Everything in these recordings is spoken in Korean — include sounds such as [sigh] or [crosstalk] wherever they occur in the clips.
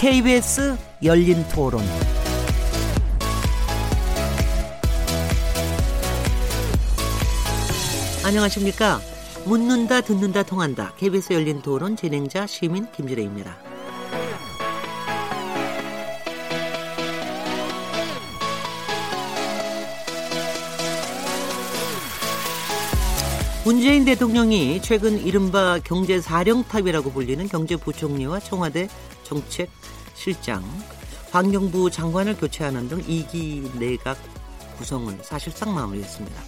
KBS 열린 토론. 안녕하십니까. 묻는다, 듣는다, 통한다. KBS 열린 토론 진행자 시민 김지래입니다. 문재인 대통령이 최근 이른바 경제사령탑이라고 불리는 경제부총리와 청와대 정책실장, 환경부 장관을 교체하는 등 2기 내각 구성은 사실상 마무리했습니다.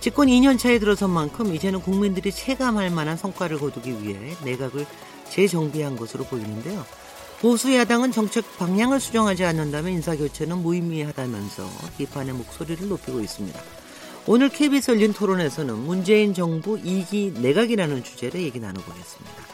집권 2년 차에 들어선 만큼 이제는 국민들이 체감할 만한 성과를 거두기 위해 내각을 재정비한 것으로 보이는데요. 보수 야당은 정책 방향을 수정하지 않는다면 인사교체는 무의미하다면서 비판의 목소리를 높이고 있습니다. 오늘 KBS 열린 토론에서는 문재인 정부 2기 내각이라는 주제로 얘기 나눠보겠습니다.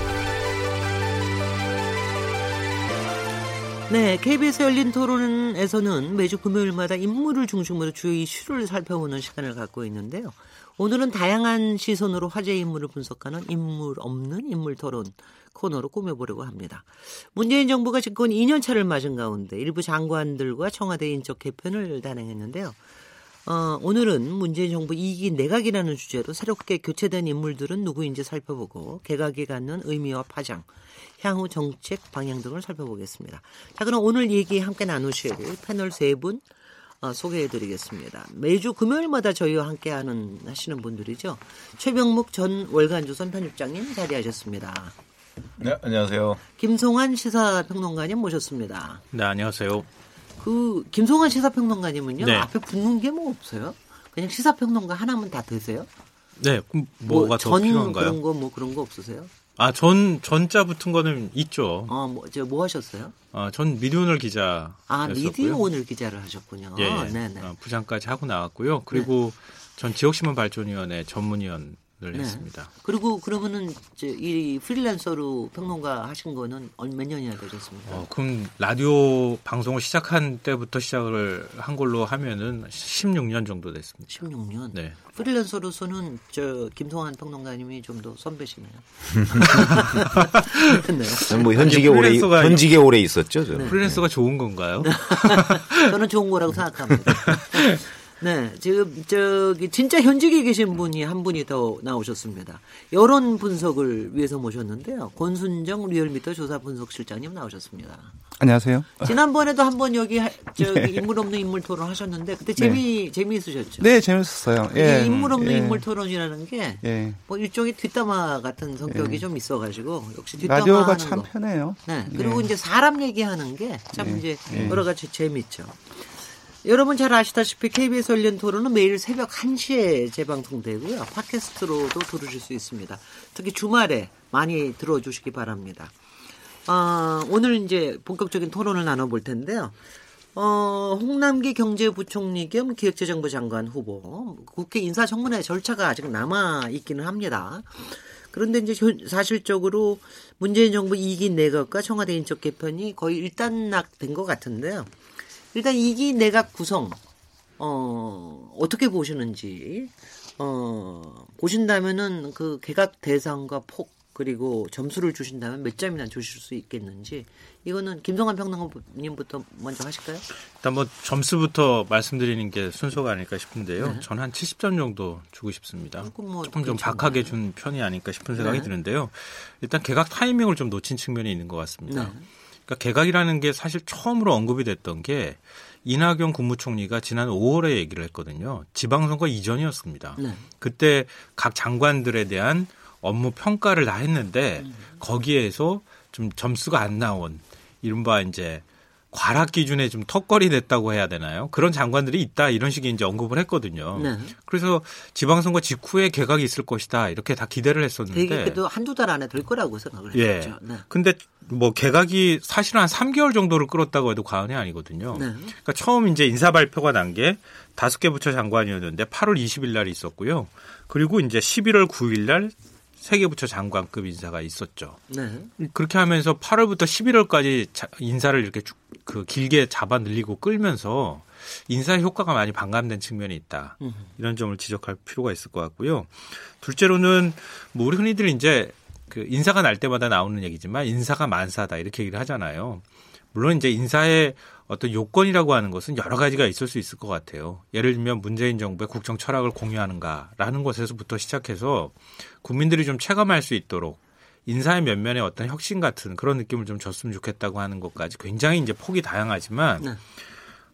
네, KBS 열린 토론에서는 매주 금요일마다 인물을 중심으로 주요 이슈를 살펴보는 시간을 갖고 있는데요. 오늘은 다양한 시선으로 화제 인물을 분석하는 인물 없는 인물 토론 코너로 꾸며보려고 합니다. 문재인 정부가 집권 2년 차를 맞은 가운데 일부 장관들과 청와대 인적 개편을 단행했는데요. 어, 오늘은 문재인 정부 2기 내각이라는 주제로 새롭게 교체된 인물들은 누구인지 살펴보고 개각이 갖는 의미와 파장, 향후 정책 방향 등을 살펴보겠습니다. 자, 그럼 오늘 얘기 함께 나누실 패널 세분 어, 소개해드리겠습니다. 매주 금요일마다 저희와 함께하는 하시는 분들이죠. 최병묵 전 월간조선 편집장님 자리하셨습니다. 네, 안녕하세요. 김송환 시사평론가님 모셨습니다. 네, 안녕하세요. 그 김송환 시사평론가님은요 네. 앞에 붙는 게 뭐 없어요? 그냥 시사평론가 하나면 다 되세요? 네, 뭐가 더전 필요한가요? 그런 거 뭐 그런 거 없으세요? 아, 전 전자 붙은 거는 있죠. 어, 뭐, 저 뭐 하셨어요? 아, 전 미디어널 기자. 아, 미디어 오늘 기자를 하셨군요. 예, 예. 네네. 어, 부장까지 하고 나왔고요. 그리고 전 지역신문 발전위원회 전문위원 을 네. 했습니다. 그리고 그러면은 이제 이 프리랜서로 평론가 하신 거는 얼- 몇 년이나 되셨습니까? 어, 그럼 라디오 방송을 시작한 때부터 시작을 한 걸로 하면은 16년 정도 됐습니다. 16년. 네. 프리랜서로서는 저 김성환 평론가님이 좀 더 선배시네요. [laughs] 네. 저는 뭐 현직에 오래 프리랜서가 현직에 오래 있었죠. 저는. 프리랜서가 좋은 건가요? 저는 좋은 거라고 생각합니다. [laughs] 네, 지금 저기 진짜 현직에 계신 분이 한 분이 더 나오셨습니다. 여론 분석을 위해서 모셨는데요. 권순정 리얼미터 조사 분석 실장님 나오셨습니다. 안녕하세요. 지난번에도 한 번 여기 하- 저기 인물 없는 인물 토론 하셨는데 그때 재미 재미있으셨죠? 네, 재밌었어요. 예. 이 인물 없는 예. 인물 토론이라는 게 예. 뭐 일종의 뒷담화 같은 성격이 예. 좀 있어 가지고 역시 뒷담화 라디오가 참 거. 편해요. 네. 그리고 예. 이제 사람 얘기하는 게참 예. 이제 예. 여러 가지 재밌죠. 여러분 잘 아시다시피 KBS 열린 토론은 매일 새벽 1시에 재방송되고요. 팟캐스트로도 들으실 수 있습니다. 특히 주말에 많이 들어주시기 바랍니다. 아, 오늘 이제 본격적인 토론을 나눠볼 텐데요. 어, 홍남기 경제부총리 겸 기획재정부 장관 후보. 국회 인사청문회 절차가 아직 남아 있기는 합니다. 그런데 이제 현- 사실적으로 문재인 정부 2기 내각과 청와대 인적 개편이 거의 일단락된 것 같은데요. 일단 2기 내각 구성, 어, 어떻게 보시는지, 어, 보신다면은 그 개각 대상과 폭, 그리고 점수를 주신다면 몇 점이나 주실 수 있겠는지, 이거는 김성환 평론가님부터 먼저 하실까요? 일단 뭐 점수부터 말씀드리는 게 순서가 아닐까 싶은데요. 네. 저는 한 70점 정도 주고 싶습니다. 조금 뭐 조금 좀. 박하게 준 편이 아닐까 싶은 생각이 네. 드는데요. 일단 개각 타이밍을 좀 놓친 측면이 있는 것 같습니다. 네. 그러니까 개각이라는 게 사실 처음으로 언급이 됐던 게 이낙연 국무총리가 지난 5월에 얘기를 했거든요. 지방선거 이전이었습니다. 네. 그때 각 장관들에 대한 업무 평가를 다 했는데 거기에서 좀 점수가 안 나온 이른바 이제 과락 기준에 좀 턱걸이 됐다고 해야 되나요? 그런 장관들이 있다 이런 식의 이제 언급을 했거든요. 네. 그래서 지방선거 직후에 개각이 있을 것이다 이렇게 다 기대를 했었는데. 되게 그래도 한두 달 안에 될 거라고 생각을 예. 했죠. 네. 근데 뭐 개각이 사실은 한 3개월 정도를 끌었다고 해도 과언이 아니거든요. 네. 그러니까 처음 이제 인사 발표가 난 게 다섯 개 부처 장관이었는데 8월 20일 날 있었고요. 그리고 이제 11월 9일 날 세계부처 장관급 인사가 있었죠. 네. 그렇게 하면서 8월부터 11월까지 인사를 이렇게 쭉 그 길게 잡아 늘리고 끌면서 인사 효과가 많이 반감된 측면이 있다. 이런 점을 지적할 필요가 있을 것 같고요. 둘째로는 뭐 우리 흔히들 이제 그 인사가 날 때마다 나오는 얘기지만 인사가 만사다 이렇게 얘기를 하잖아요. 물론 이제 인사의 어떤 요건이라고 하는 것은 여러 가지가 있을 수 있을 것 같아요. 예를 들면 문재인 정부의 국정 철학을 공유하는가라는 것에서부터 시작해서 국민들이 좀 체감할 수 있도록 인사의 면면에 어떤 혁신 같은 그런 느낌을 좀 줬으면 좋겠다고 하는 것까지 굉장히 이제 폭이 다양하지만 네.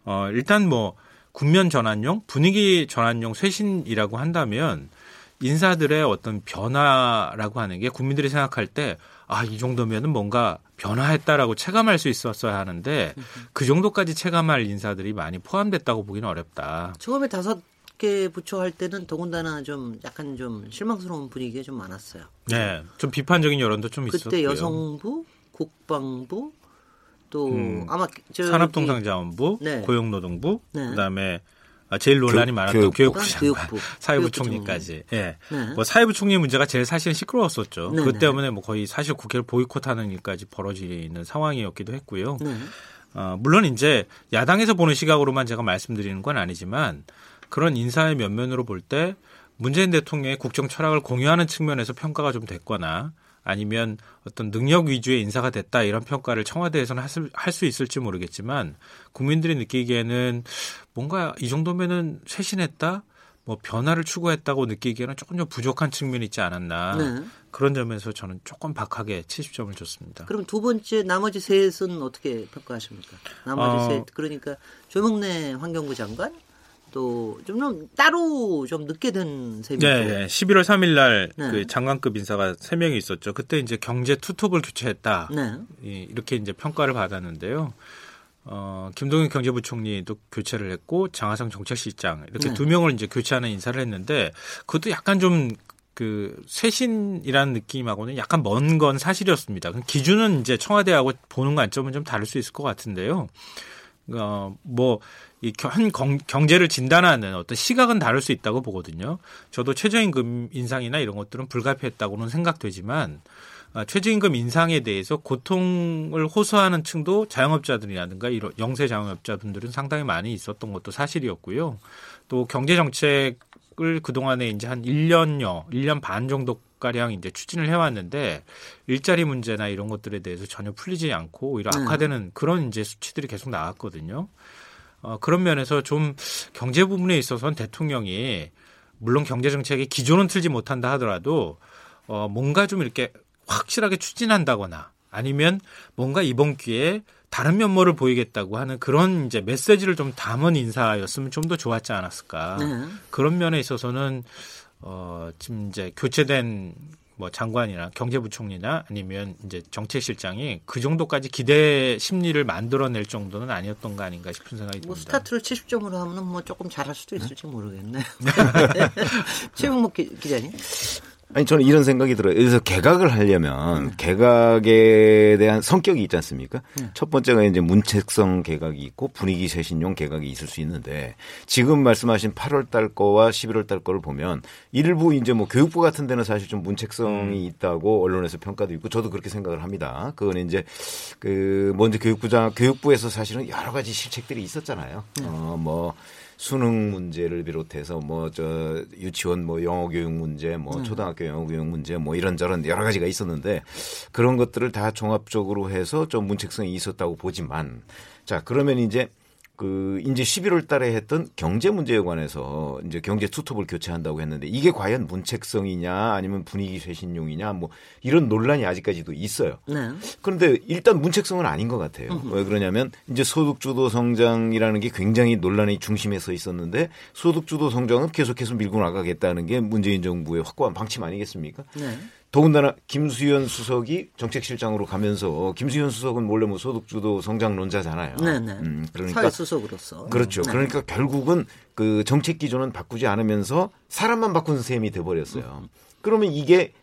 어 일단 뭐 국면 전환용 분위기 전환용 쇄신이라고 한다면 인사들의 어떤 변화라고 하는 게 국민들이 생각할 때 아, 이 정도면은 뭔가 변화했다라고 체감할 수 있었어야 하는데 그 정도까지 체감할 인사들이 많이 포함됐다고 보기는 어렵다. 처음에 다섯 개 부처 할 때는 더군다나 좀 약간 좀 실망스러운 분위기가 좀 많았어요. 네. 좀 비판적인 여론도 좀 그때 있었고요. 여성부, 국방부, 또 음, 아마 산업통상자원부, 네. 고용노동부, 네. 그다음에 아, 제일 논란이 교육- 많았던 교육부. 교육부 아, 장관, 교육부. 사회부 교육부 총리까지. 예. 네. 뭐 사회부 총리 문제가 제일 사실은 시끄러웠었죠. 네, 그 네. 때문에 뭐 거의 사실 국회를 보이콧하는 일까지 벌어지는 상황이었기도 했고요. 네. 어, 물론 이제 야당에서 보는 시각으로만 제가 말씀드리는 건 아니지만 그런 인사의 면면으로 볼 때 문재인 대통령의 국정 철학을 공유하는 측면에서 평가가 좀 됐거나 아니면 어떤 능력 위주의 인사가 됐다 이런 평가를 청와대에서는 할 수 있을지 모르겠지만 국민들이 느끼기에는 뭔가 이 정도면은 쇄신했다 뭐 변화를 추구했다고 느끼기에는 조금 좀 부족한 측면이 있지 않았나 네. 그런 점에서 저는 조금 박하게 70점을 줬습니다. 그럼 두 번째 나머지 셋은 어떻게 평가하십니까? 나머지 어. 셋 그러니까 조명래 환경부 장관 또 좀 따로 좀 늦게 된 셈이고 네, 네. 11월 3일 날 네. 그 장관급 인사가 3명이 있었죠. 그때 이제 경제 투톱을 교체했다. 네. 이- 이렇게 이제 평가를 받았는데요. 어, 김동연 경제부총리도 교체를 했고 장하성 정책실장 이렇게 네. 두 명을 이제 교체하는 인사를 했는데 그것도 약간 좀 그 쇄신이라는 느낌하고는 약간 먼 건 사실이었습니다. 그 기준은 이제 청와대하고 보는 관점은 좀 다를 수 있을 것 같은데요. 어, 뭐, 이현 경제를 진단하는 어떤 시각은 다를 수 있다고 보거든요. 저도 최저임금 인상이나 이런 것들은 불가피했다고는 생각되지만, 아, 최저임금 인상에 대해서 고통을 호소하는 층도 자영업자들이라든가 이런 영세 자영업자분들은 상당히 많이 있었던 것도 사실이었고요. 또 경제 정책을 그동안에 이제 한 1년여, 1년 반 정도 가량 이제 추진을 해왔는데 일자리 문제나 이런 것들에 대해서 전혀 풀리지 않고 오히려 네. 악화되는 그런 이제 수치들이 계속 나왔거든요. 어, 그런 면에서 좀 경제 부분에 있어서는 대통령이 물론 경제 정책의 기조는 틀지 못한다 하더라도 어, 뭔가 좀 이렇게 확실하게 추진한다거나 아니면 뭔가 이번 기회에 다른 면모를 보이겠다고 하는 그런 이제 메시지를 좀 담은 인사였으면 좀 더 좋았지 않았을까. 네. 그런 면에 있어서는 어 지금 이제 교체된 뭐 장관이나 경제부총리나 아니면 이제 정책실장이 그 정도까지 기대 심리를 만들어낼 정도는 아니었던 거 아닌가 싶은 생각이 듭니다. 뭐 스타트를 70점으로 하면 뭐 조금 잘할 수도 있을지 모르겠네. 최영목 기- 기자님. 아니 저는 이런 생각이 들어요. 그래서 개각을 하려면 개각에 대한 성격이 있지 않습니까? 첫 번째가 이제 문책성 개각이 있고 분위기 쇄신용 개각이 있을 수 있는데 지금 말씀하신 8월 달 거와 11월 달 거를 보면 일부 이제 뭐 교육부 같은 데는 사실 좀 문책성이 있다고 언론에서 평가도 있고 저도 그렇게 생각을 합니다. 그건 이제 그 먼저 교육부장 교육부에서 사실은 여러 가지 실책들이 있었잖아요. 어 뭐 수능 문제를 비롯해서 뭐 저 유치원 뭐 영어 교육 문제, 뭐 초등학교 영어 교육 문제, 뭐 이런저런 여러 가지가 있었는데 그런 것들을 다 종합적으로 해서 좀 문책성이 있었다고 보지만 자 그러면 이제 그 이제 11월 달에 했던 경제 문제에 관해서 이제 경제 투톱을 교체한다고 했는데 이게 과연 문책성이냐 아니면 분위기 쇄신용이냐 뭐 이런 논란이 아직까지도 있어요. 네. 그런데 일단 문책성은 아닌 것 같아요. 왜 그러냐면 이제 소득주도 성장이라는 게 굉장히 논란의 중심에 서 있었는데 소득주도 성장은 계속해서 밀고 나가겠다는 게 문재인 정부의 확고한 방침 아니겠습니까? 네. 더군다나 김수현 수석이 정책실장으로 가면서 김수현 수석은 원래 뭐 소득주도 성장론자잖아요. 네네. 음, 그러니까 사회 수석으로서. 그렇죠. 네. 그러니까 결국은 그 정책 기조는 바꾸지 않으면서 사람만 바꾼 셈이 돼 버렸어요. 그러면 이게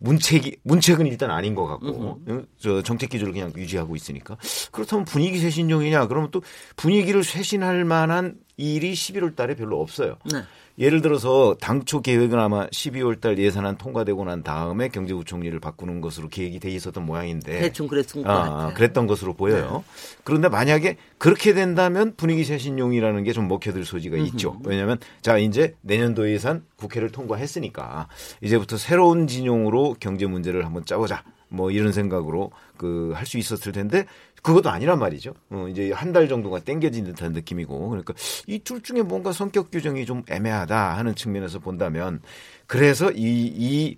문책이 문책은 일단 아닌 것 같고 어? 저 정책 기조를 그냥 유지하고 있으니까 그렇다면 분위기 쇄신용이냐 그러면 또 분위기를 쇄신할 만한 일이 11월 달에 별로 없어요. 네. 예를 들어서 당초 계획은 아마 12월 달 예산안 통과되고 난 다음에 경제부총리를 바꾸는 것으로 계획이 돼 있었던 모양인데 대충 그랬던 것 아, 같아요. 그랬던 것으로 보여요. 그런데 만약에 그렇게 된다면 분위기 쇄신용이라는 게 좀 먹혀들 소지가 있죠. 왜냐하면 자 이제 내년도 예산 국회를 통과했으니까 이제부터 새로운 진용으로 경제 문제를 한번 짜보자. 뭐 이런 생각으로 그 할 수 있었을 텐데 그것도 아니란 말이죠. 어, 이제 한 달 정도가 땡겨진 듯한 느낌이고 그러니까 이 둘 중에 뭔가 성격 규정이 좀 애매하다 하는 측면에서 본다면 그래서 이 이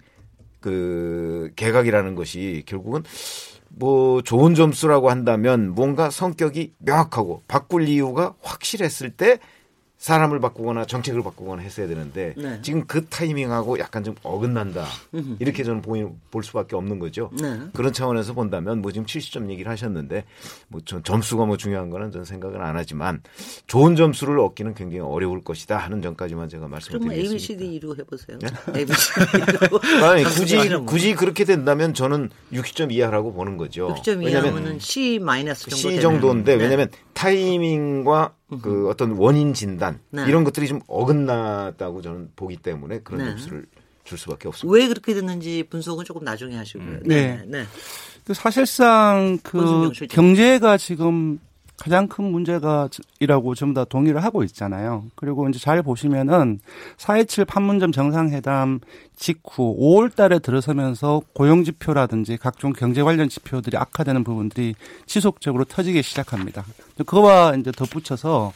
그 개각이라는 것이 결국은 뭐 좋은 점수라고 한다면 뭔가 성격이 명확하고 바꿀 이유가 확실했을 때 사람을 바꾸거나 정책을 바꾸거나 했어야 되는데 네. 지금 그 타이밍하고 약간 좀 어긋난다 이렇게 저는 보이, 볼 수밖에 없는 거죠. 네. 그런 차원에서 본다면 뭐 지금 70점 얘기를 하셨는데 뭐전 점수가 뭐 중요한 거는 저는 생각은 안 하지만 좋은 점수를 얻기는 굉장히 어려울 것이다 하는 점까지만 제가 말씀을 그러면 드리겠습니다. ABCD로 해보세요. [laughs] ABCD로. [laughs] 아니, 굳이 굳이 그렇게 된다면 저는 60점 이하라고 보는 거죠. 6점 이하면은 C 마이너스 정도 C. 정도인데 네. 왜냐하면 타이밍과 그 어떤 원인 진단 네. 이런 것들이 좀 어긋났다고 저는 보기 때문에 그런 네. 점수를 줄 수밖에 없습니다. 왜 그렇게 됐는지 분석은 조금 나중에 하시고요. 네. 네. 그 사실상 그. 경제가 지금 가장 큰 문제가 이라고 전부 다 동의를 하고 있잖아요. 그리고 이제 잘 보시면은 4.27 판문점 정상회담 직후 5월 달에 들어서면서 고용 지표라든지 각종 경제 관련 지표들이 악화되는 부분들이 지속적으로 터지기 시작합니다. 그거와 이제 덧붙여서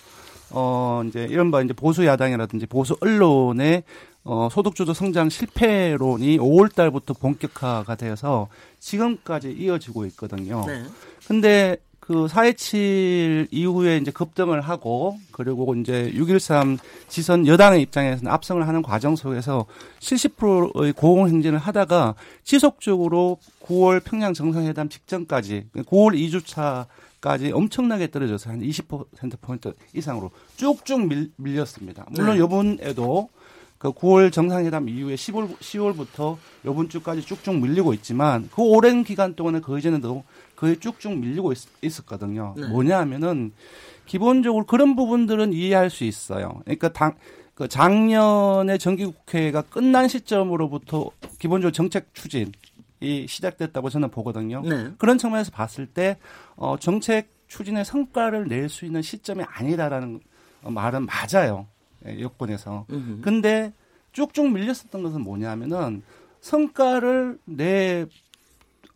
어 이제 이른바 이제 보수 야당이라든지 보수 언론의 어 소득주도 성장 실패론이 5월 달부터 본격화가 되어서 지금까지 이어지고 있거든요. 네. 근데 그 4.27 이후에 이제 급등을 하고 그리고 이제 6.13 지선 여당의 입장에서는 압승을 하는 과정 속에서 70%의 고공행진을 하다가 지속적으로 9월 평양 정상회담 직전까지 9월 2주차까지 엄청나게 떨어져서 한 20%포인트 이상으로 쭉쭉 밀, 밀렸습니다. 물론 네. 이번에도 그 9월 정상회담 이후에 10월, 10월부터 이번 주까지 쭉쭉 밀리고 있지만 그 오랜 기간 동안에 그 이전에도 거의 쭉쭉 밀리고 있, 었거든요 네. 뭐냐 하면은 기본적으로 그런 부분들은 이해할 수 있어요. 그러니까 당, 그 작년에 정기국회가 끝난 시점으로부터 기본적으로 정책 추진 이 시작됐다고 저는 보거든요. 네. 그런 측면에서 봤을 때 어, 정책 추진의 성과를 낼 수 있는 시점이 아니다라는 어, 말은 맞아요. 예, 여권에서. 음흠. 근데 쭉쭉 밀렸었던 것은 뭐냐면은 성과를 내,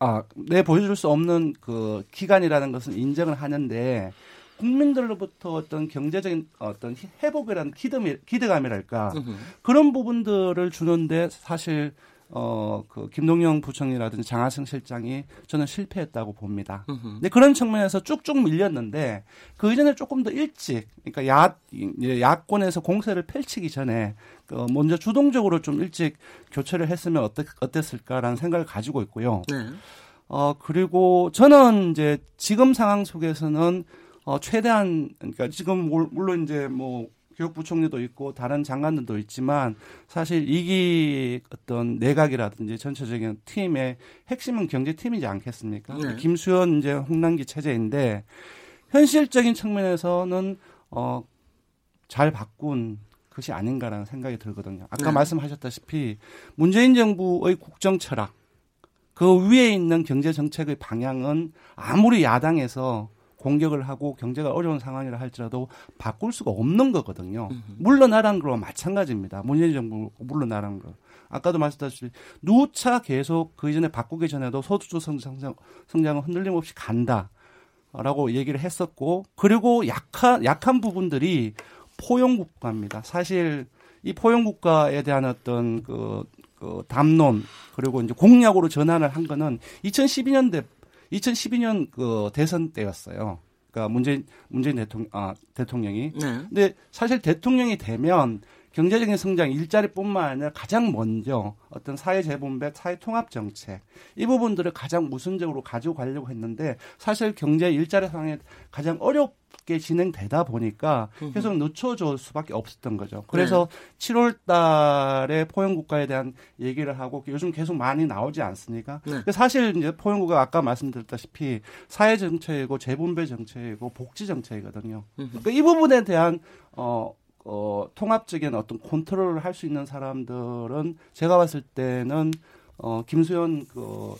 아, 내 보여줄 수 없는 그 기간이라는 것은 인정을 하는데 국민들로부터 어떤 경제적인 어떤 회복이라는 기대감이, 기대감이랄까. 그런 부분들을 주는데 사실 어, 그, 김동영 부총리라든지 장하승 실장이 저는 실패했다고 봅니다. 근데 그런 측면에서 쭉쭉 밀렸는데 그 이전에 조금 더 일찍, 그러니까 야, 이- 야권에서 공세를 펼치기 전에 그 먼저 주동적으로 좀 일찍 교체를 했으면 어땠, 어땠을까라는 생각을 가지고 있고요. 네. 어, 그리고 저는 이제 지금 상황 속에서는 어, 최대한, 그러니까 지금 물- 물론 이제 뭐 교육부총리도 있고 다른 장관들도 있지만 사실 이기 어떤 내각이라든지 전체적인 팀의 핵심은 경제팀이지 않겠습니까? 네. 김수현 이제 홍남기 체제인데 현실적인 측면에서는 어, 잘 바꾼 것이 아닌가라는 생각이 들거든요. 아까 네. 말씀하셨다시피 문재인 정부의 국정 철학 그 위에 있는 경제 정책의 방향은 아무리 야당에서 공격을 하고 경제가 어려운 상황이라 할지라도 바꿀 수가 없는 거거든요. 물러나라는 거와 마찬가지입니다. 문재인 정부 물러나라는 거. 아까도 말씀드렸듯이 누차 계속 그 이전에 바꾸기 전에도 소득주 성장, 성장은 흔들림 없이 간다. 라고 얘기를 했었고, 그리고 약한, 약한 부분들이 포용국가입니다. 사실 이 포용국가에 대한 어떤 그, 그 담론, 그리고 이제 공약으로 전환을 한 거는 2012년대 2012년 그 대선 때였어요. 그러니까 문재인 문재인 대통령 아 대통령이. 네. 근데 사실 대통령이 되면 경제적인 성장, 일자리뿐만 아니라 가장 먼저 어떤 사회 재분배, 사회 통합 정책 이 부분들을 가장 우선적으로 가지고 가려고 했는데 사실 경제 일자리 상황에 가장 어렵게 진행되다 보니까 계속 늦춰줄 수밖에 없었던 거죠. 그래서 네. 7월 달에 포용 국가에 대한 얘기를 하고 요즘 계속 많이 나오지 않습니까? 네. 그 사실 이제 포용 국가 아까 말씀드렸다시피 사회 정책이고 재분배 정책이고 복지 정책이거든요. 그러니까 이 부분에 대한 어 어, 통합적인 어떤 컨트롤을 할 수 있는 사람들은 제가 봤을 때는 어, 김수현 그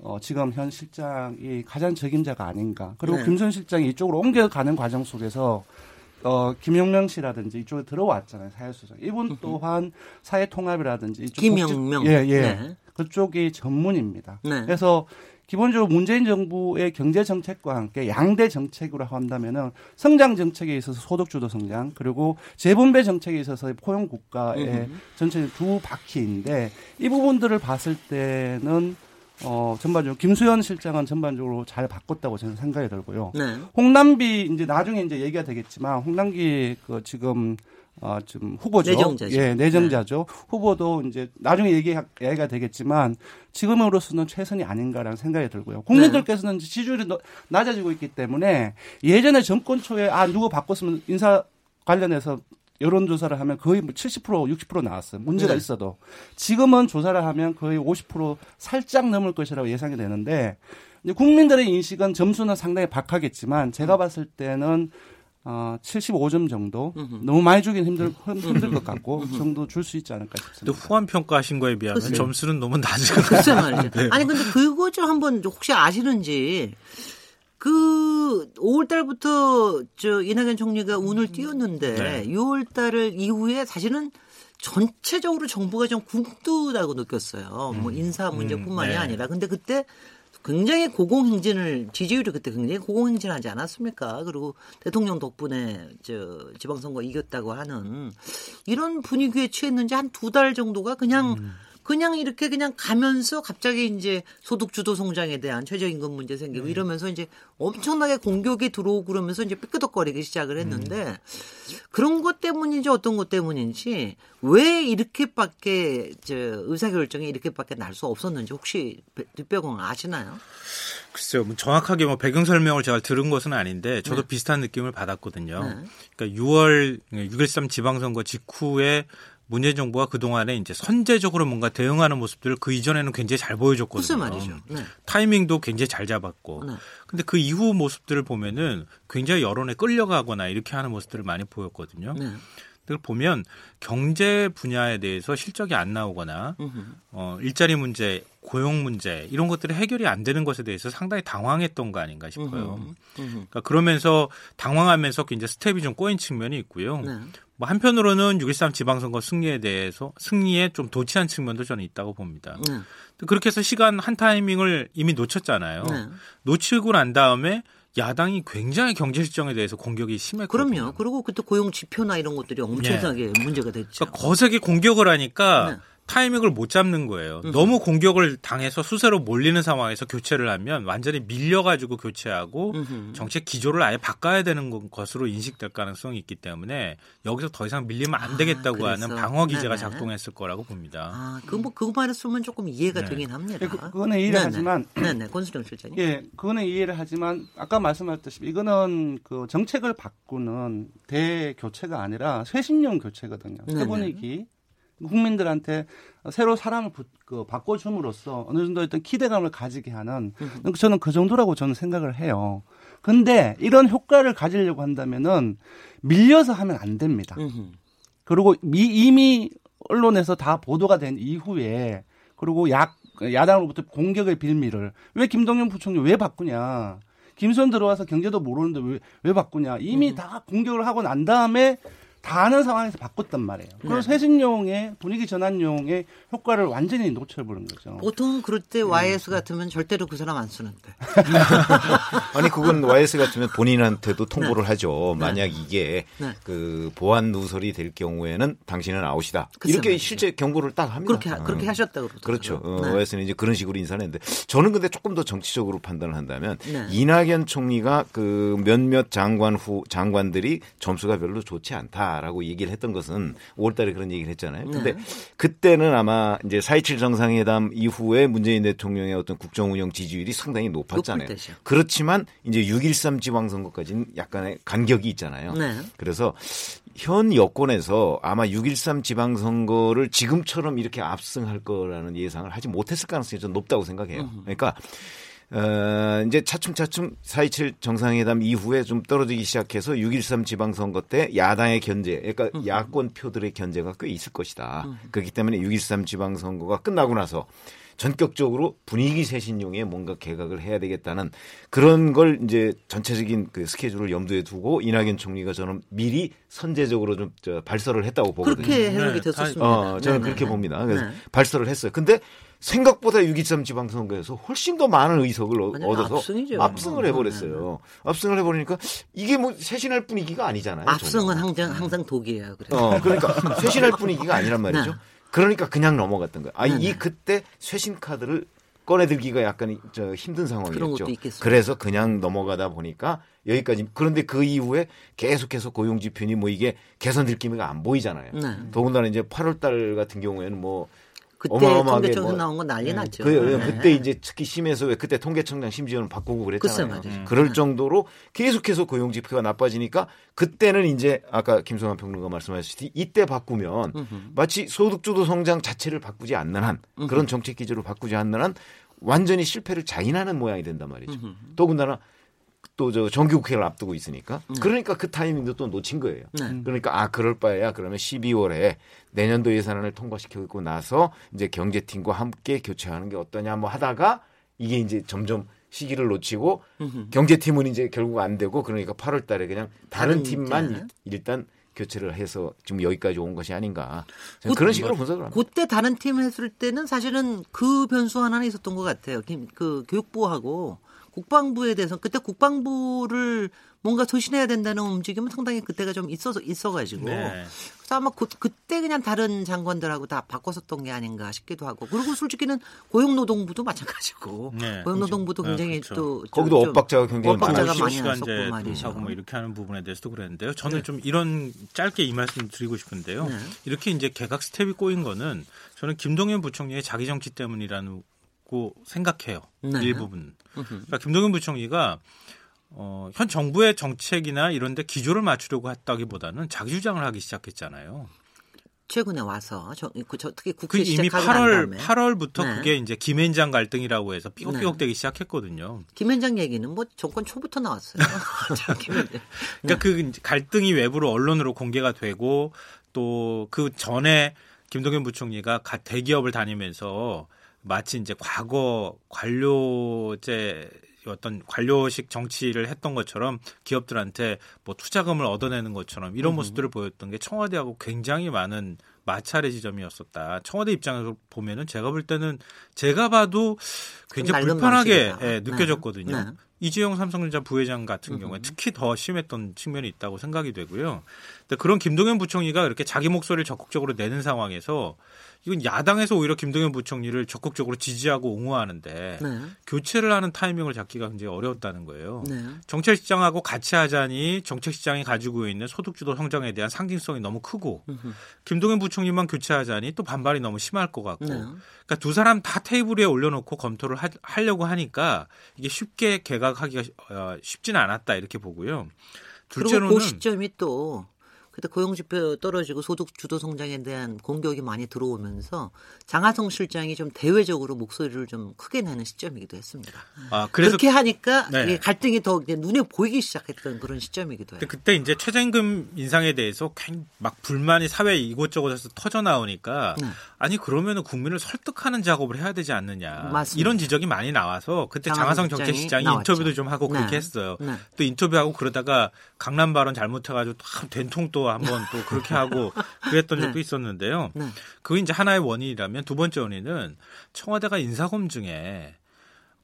어, 지금 현 실장이 가장 적임자가 아닌가. 그리고 네. 김수현 실장이 이쪽으로 옮겨가는 과정 속에서 어, 김용명 씨라든지 이쪽에 들어왔잖아요. 사회수석. 이분 또한 사회 통합이라든지 이쪽 김영명. 예, 예. 네. 그쪽이 전문입니다. 네. 그래서 기본적으로 문재인 정부의 경제 정책과 함께 양대 정책으로 한다면은 성장 정책에 있어서 소득 주도 성장 그리고 재분배 정책에 있어서 포용 국가의 전체 두 바퀴인데 이 부분들을 봤을 때는 어 전반적으로 김수현 실장은 전반적으로 잘 바꿨다고 저는 생각이 들고요. 네. 홍남비 이제 나중에 이제 얘기가 되겠지만 홍남기 그 지금 어 지금 후보죠. 내정자죠. 예, 내정자죠. 후보도 이제 나중에 얘기 얘기가 되겠지만 지금으로서는 최선이 아닌가라는 생각이 들고요. 국민들께서는 이제 지지율이 너- 낮아지고 있기 때문에 예전에 정권 초에 아 누구 바꿨으면 인사 관련해서 여론조사를 하면 거의 뭐70% 60% 나왔어요. 문제가 네. 있어도 지금은 조사를 하면 거의 50% 살짝 넘을 것이라고 예상이 되는데 이제 국민들의 인식은 점수는 상당히 박하겠지만 제가 봤을 때는 어, 75점 정도 너무 많이 주긴 힘들 힘들 것 같고 그 정도 줄 수 있지 않을까 또 싶습니다. 후한 평가하신 거에 비하면 글쎄요. 점수는 너무 낮은 같아요. 말이죠. 네. 아니 근데 그거 좀 한번 혹시 아시는지 그 5월 달부터 저 이낙연 총리가 운을 띄웠는데 네. 6월 달 이후에 사실은 전체적으로 정부가 좀 굶뜨다고 느꼈어요. 뭐 인사 문제뿐만이 네. 아니라 근데 그때 굉장히 고공행진을 지지율이 그때 굉장히 고공행진하지 않았습니까? 그리고 대통령 덕분에 저 지방선거 이겼다고 하는 이런 분위기에 취했는지 한 두 달 정도가 그냥 그냥 이렇게 그냥 가면서 갑자기 이제 소득 주도 성장에 대한 최저임금 문제 생기고 이러면서 이제 엄청나게 공격이 들어오고 그러면서 이제 삐끄덕거리기 시작을 했는데 그런 것 때문인지 어떤 것 때문인지 왜 이렇게밖에 저 의사결정이 이렇게밖에 날 수 없었는지 혹시 뒷배경 아시나요? 글쎄요, 뭐 정확하게 뭐 배경 설명을 제가 들은 것은 아닌데 저도 비슷한 느낌을 받았거든요. 네. 그러니까 6월 6.13 지방선거 직후에 문재인 정부가 그동안에 이제 선제적으로 뭔가 대응하는 모습들을 그 이전에는 굉장히 잘 보여줬거든요. 글쎄 말이죠. 네. 타이밍도 굉장히 잘 잡았고. 네. 근데 그 이후 모습들을 보면은 굉장히 여론에 끌려가거나 이렇게 하는 모습들을 많이 보였거든요. 네. 그걸 보면 경제 분야에 대해서 실적이 안 나오거나 어, 일자리 문제, 고용 문제 이런 것들이 해결이 안 되는 것에 대해서 상당히 당황했던 거 아닌가 싶어요. 그러니까 그러면서 당황하면서 이제 스텝이 좀 꼬인 측면이 있고요. 네. 뭐 한편으로는 6.13 지방선거 승리에 대해서 승리에 좀 도취한 측면도 저는 있다고 봅니다. 네. 그렇게 해서 시간 한 타이밍을 이미 놓쳤잖아요. 네. 놓치고 난 다음에 야당이 굉장히 경제 실정에 대해서 공격이 심했거든요. 그럼요. 그리고 그때 고용 지표나 이런 것들이 엄청나게 문제가 됐죠. 그러니까 거세게 공격을 하니까 네. 타이밍을 못 잡는 거예요. 너무 공격을 당해서 수세로 몰리는 상황에서 교체를 하면 완전히 밀려가지고 교체하고 정책 기조를 아예 바꿔야 되는 것- 것으로 인식될 가능성이 있기 때문에 여기서 더 이상 밀리면 안 아, 되겠다고 하는 그래서. 방어 기제가 네네. 작동했을 거라고 봅니다. 아, 그뭐 그거 말했으면 조금 이해가 네. 되긴 합니다. 예, 그- 그거는 이해를 네네. 하지만 네네 권수령 실장님. 예, 그거는 이해를 하지만 아까 말씀하셨듯이 이거는 그 정책을 바꾸는 대교체가 아니라 쇄신용 교체거든요. 네네. 세분위기 국민들한테 새로 사람을 부- 그 바꿔줌으로써 어느 정도 어떤 기대감을 가지게 하는 저는 그 정도라고 저는 생각을 해요. 근데 이런 효과를 가지려고 한다면은 밀려서 하면 안 됩니다. 그리고 미, 이미 언론에서 다 보도가 된 이후에 그리고 약 야당으로부터 공격의 빌미를 왜 김동연 부총리 왜 바꾸냐? 김수현 들어와서 경제도 모르는데 왜, 왜 바꾸냐? 이미 다 공격을 하고 난 다음에 다 아는 상황에서 바꿨단 말이에요. 그런 네. 쇄신용의 분위기 전환용의 효과를 완전히 놓쳐버린 거죠. 보통 그럴 때 YS 같으면 절대로 그 사람 안 쓰는데. [laughs] 아니 그건 YS 같으면 본인한테도 통보를 하죠. 만약 이게 네. 그 보안 누설이 될 경우에는 당신은 아웃이다. 이렇게 맞죠. 실제 경고를 딱 합니다. 그렇게 하- 어. 그렇게 하셨다 그러더라고요. 그렇죠. 어, 네. YS는 이제 그런 식으로 인사를 했는데 저는 근데 조금 더 정치적으로 판단을 한다면 네. 이낙연 총리가 그 몇몇 장관 후 장관들이 점수가 별로 좋지 않다. 하겠다라고 얘기를 했던 것은 5월달에 그런 얘기를 했잖아요. 근데 그때는 아마 이제 4.27 정상회담 이후에 문재인 대통령의 어떤 국정운영 지지율이 상당히 높았잖아요. 그렇지만 이제 6.13 지방선거까지는 약간의 간격이 있잖아요. 네. 그래서 현 여권에서 아마 6.13 지방선거를 지금처럼 이렇게 압승할 거라는 예상을 하지 못했을 가능성이 좀 높다고 생각해요. 그러니까 어, 이제 차츰차츰 4.27 정상회담 이후에 좀 떨어지기 시작해서 6.13 지방선거 때 야당의 견제, 그러니까 야권 표들의 견제가 꽤 있을 것이다. 그렇기 때문에 6.13 지방선거가 끝나고 나서 전격적으로 분위기 쇄신용에 뭔가 개각을 해야 되겠다는 그런 걸 이제 전체적인 그 스케줄을 염두에 두고 이낙연 총리가 저는 미리 선제적으로 좀저 발설을 했다고 보거든요. 그렇게 해석이 네, 됐었습니다. 어, 저는 네, 그렇게 네, 봅니다. 그래서 네. 발설을 했어요. 근데 생각보다 6.23 지방선거에서 훨씬 더 많은 의석을 얻어서 압승이죠. 압승을 네, 해버렸어요. 압승을 해버리니까 이게 뭐 쇄신할 분위기가 아니잖아요. 압승은. 항상 항상 독이에요. 그래서 어, 그러니까 쇄신할 분위기가 아니란 말이죠. 네. 그러니까 그냥 넘어갔던 거예요. 아, 네, 이 네. 그때 쇄신 카드를 꺼내들기가 약간 저 힘든 상황이었죠. 그래서 그냥 넘어가다 보니까 여기까지. 그런데 그 이후에 계속해서 고용 지표니 뭐 이게 개선될 기미가 안 보이잖아요. 네. 더군다나 이제 8월 달 같은 경우에는 뭐 그때 통계청에서 뭐- 나온 건 난리 났죠. 그, 네. 그때 이제 특히 심해서 왜 그때 통계청장 심지어는 바꾸고 그랬잖아요. 글쎄 말이죠. 그럴 네. 정도로 계속해서 고용 지표가 나빠지니까 그때는 이제 아까 김성환 평론가 말씀하셨듯이 이때 바꾸면 마치 소득주도 성장 자체를 바꾸지 않는 한 그런 정책 기조를 바꾸지 않는 한 완전히 실패를 자인하는 모양이 된단 말이죠. 더군다나 또 저 정기국회를 앞두고 있으니까 그러니까 그 타이밍도 또 놓친 거예요. 네. 그러니까 아 그럴 바에야 그러면 12월에 내년도 예산안을 통과시키고 나서 이제 경제팀과 함께 교체하는 게 어떠냐 뭐 하다가 이게 이제 점점 시기를 놓치고 경제팀은 이제 결국 안 되고 그러니까 8월 달에 그냥 다른 팀만. 일- 일단 교체를 해서 지금 여기까지 온 것이 아닌가. 그- 그런 식으로 분석을 합니다. 그때 다른 팀 했을 때는 사실은 그 변수 하나는 있었던 것 같아요. 김- 그 교육부하고 국방부에 대해서 그때 국방부를 뭔가 소신해야 된다는 움직임은 상당히 그때가 좀 있어서 있어가지고 네. 그래서 아마 그, 그때 그냥 다른 장관들하고 다 바꿨었던 게 아닌가 싶기도 하고 그리고 솔직히는 고용노동부도 마찬가지고 네. 고용노동부도 그렇죠. 굉장히 아, 그렇죠. 또 거기도 좀- 엇박자가 굉장히 엇박자가. 많이 시간 났었고 이제 말이죠. 하고 뭐 이렇게 하는 부분에 대해서도 그랬는데요. 저는 좀 이런 짧게 이 말씀 드리고 싶은데요. 네. 이렇게 이제 개각 스텝이 꼬인 거는 저는 김동연 부총리의 자기 정치 때문이라 고 생각해요. 네. 일부분. 그러니까 김동연 부총리가 어, 현 정부의 정책이나 이런 데 기조를 맞추려고 했다기보다는 자기 주장을 하기 시작했잖아요. 최근에 와서 저, 그, 저 특히 그 국회 이미 시작하고 난 8월 다음에 8월부터 네. 그게 이제 김앤장 갈등이라고 해서 삐걱삐걱대기 시작했거든요. 김현장 얘기는 뭐 정권 초부터 나왔어요. [laughs] 그러니까 그 이제 갈등이 외부로 언론으로 공개가 되고 또 그 전에 김동연 부총리가 가- 대기업을 다니면서 마치 이제 과거 관료제 어떤 관료식 정치를 했던 것처럼 기업들한테 뭐 투자금을 얻어내는 것처럼 이런 모습들을 보였던 게 청와대하고 굉장히 많은 마찰의 지점이었었다. 청와대 입장에서 보면은 제가 볼 때는 제가 봐도 굉장히 불편하게. 예, 느껴졌거든요. 네. 네. 이재용 삼성전자 부회장 같은 경우에 특히 더 심했던 측면이 있다고 생각이 되고요. 근데 그런 김동연 부총리가 이렇게 자기 목소리를 적극적으로 내는 상황에서 이건 야당에서 오히려 김동연 부총리를 적극적으로 지지하고 옹호하는데 네. 교체를 하는 타이밍을 잡기가 굉장히 어려웠다는 거예요. 네. 정책 시장하고 같이 하자니 정책 시장이 가지고 있는 소득주도 성장에 대한 상징성이 너무 크고 김동연 부총리만 교체하자니 또 반발이 너무 심할 것 같고 네. 그러니까 두 사람 다 테이블 위에 올려놓고 검토를 하, 하려고 하니까 이게 쉽게 개각하기가 어, 쉽지는 않았다 이렇게 보고요. 그리고 둘째로는 그 시점이 또 그때 고용지표 떨어지고 소득 주도 성장에 대한 공격이 많이 들어오면서 장하성 실장이 좀 대외적으로 목소리를 좀 크게 내는 시점이기도 했습니다. 아, 그래서 그렇게 하니까 네. 갈등이 더 눈에 보이기 시작했던 그런 시점이기도 해요. 그때 이제 최저임금 인상에 대해서 굉- 막 불만이 사회 이곳저곳에서 터져 나오니까 네. 아니 그러면은 국민을 설득하는 작업을 해야 되지 않느냐 맞습니다. 이런 지적이 많이 나와서 그때 장하성 장하성 정책 시장이 시장이 나왔죠. 인터뷰도 좀 하고 그렇게 네. 했어요. 네. 또 인터뷰하고 그러다가 강남 발언 잘못해가지고 또 된통 또 한번 또 그렇게 하고 [laughs] 그랬던 네. 적도 있었는데요. 네. 그게 이제 하나의 원인이라면 두 번째 원인은 청와대가 인사검증에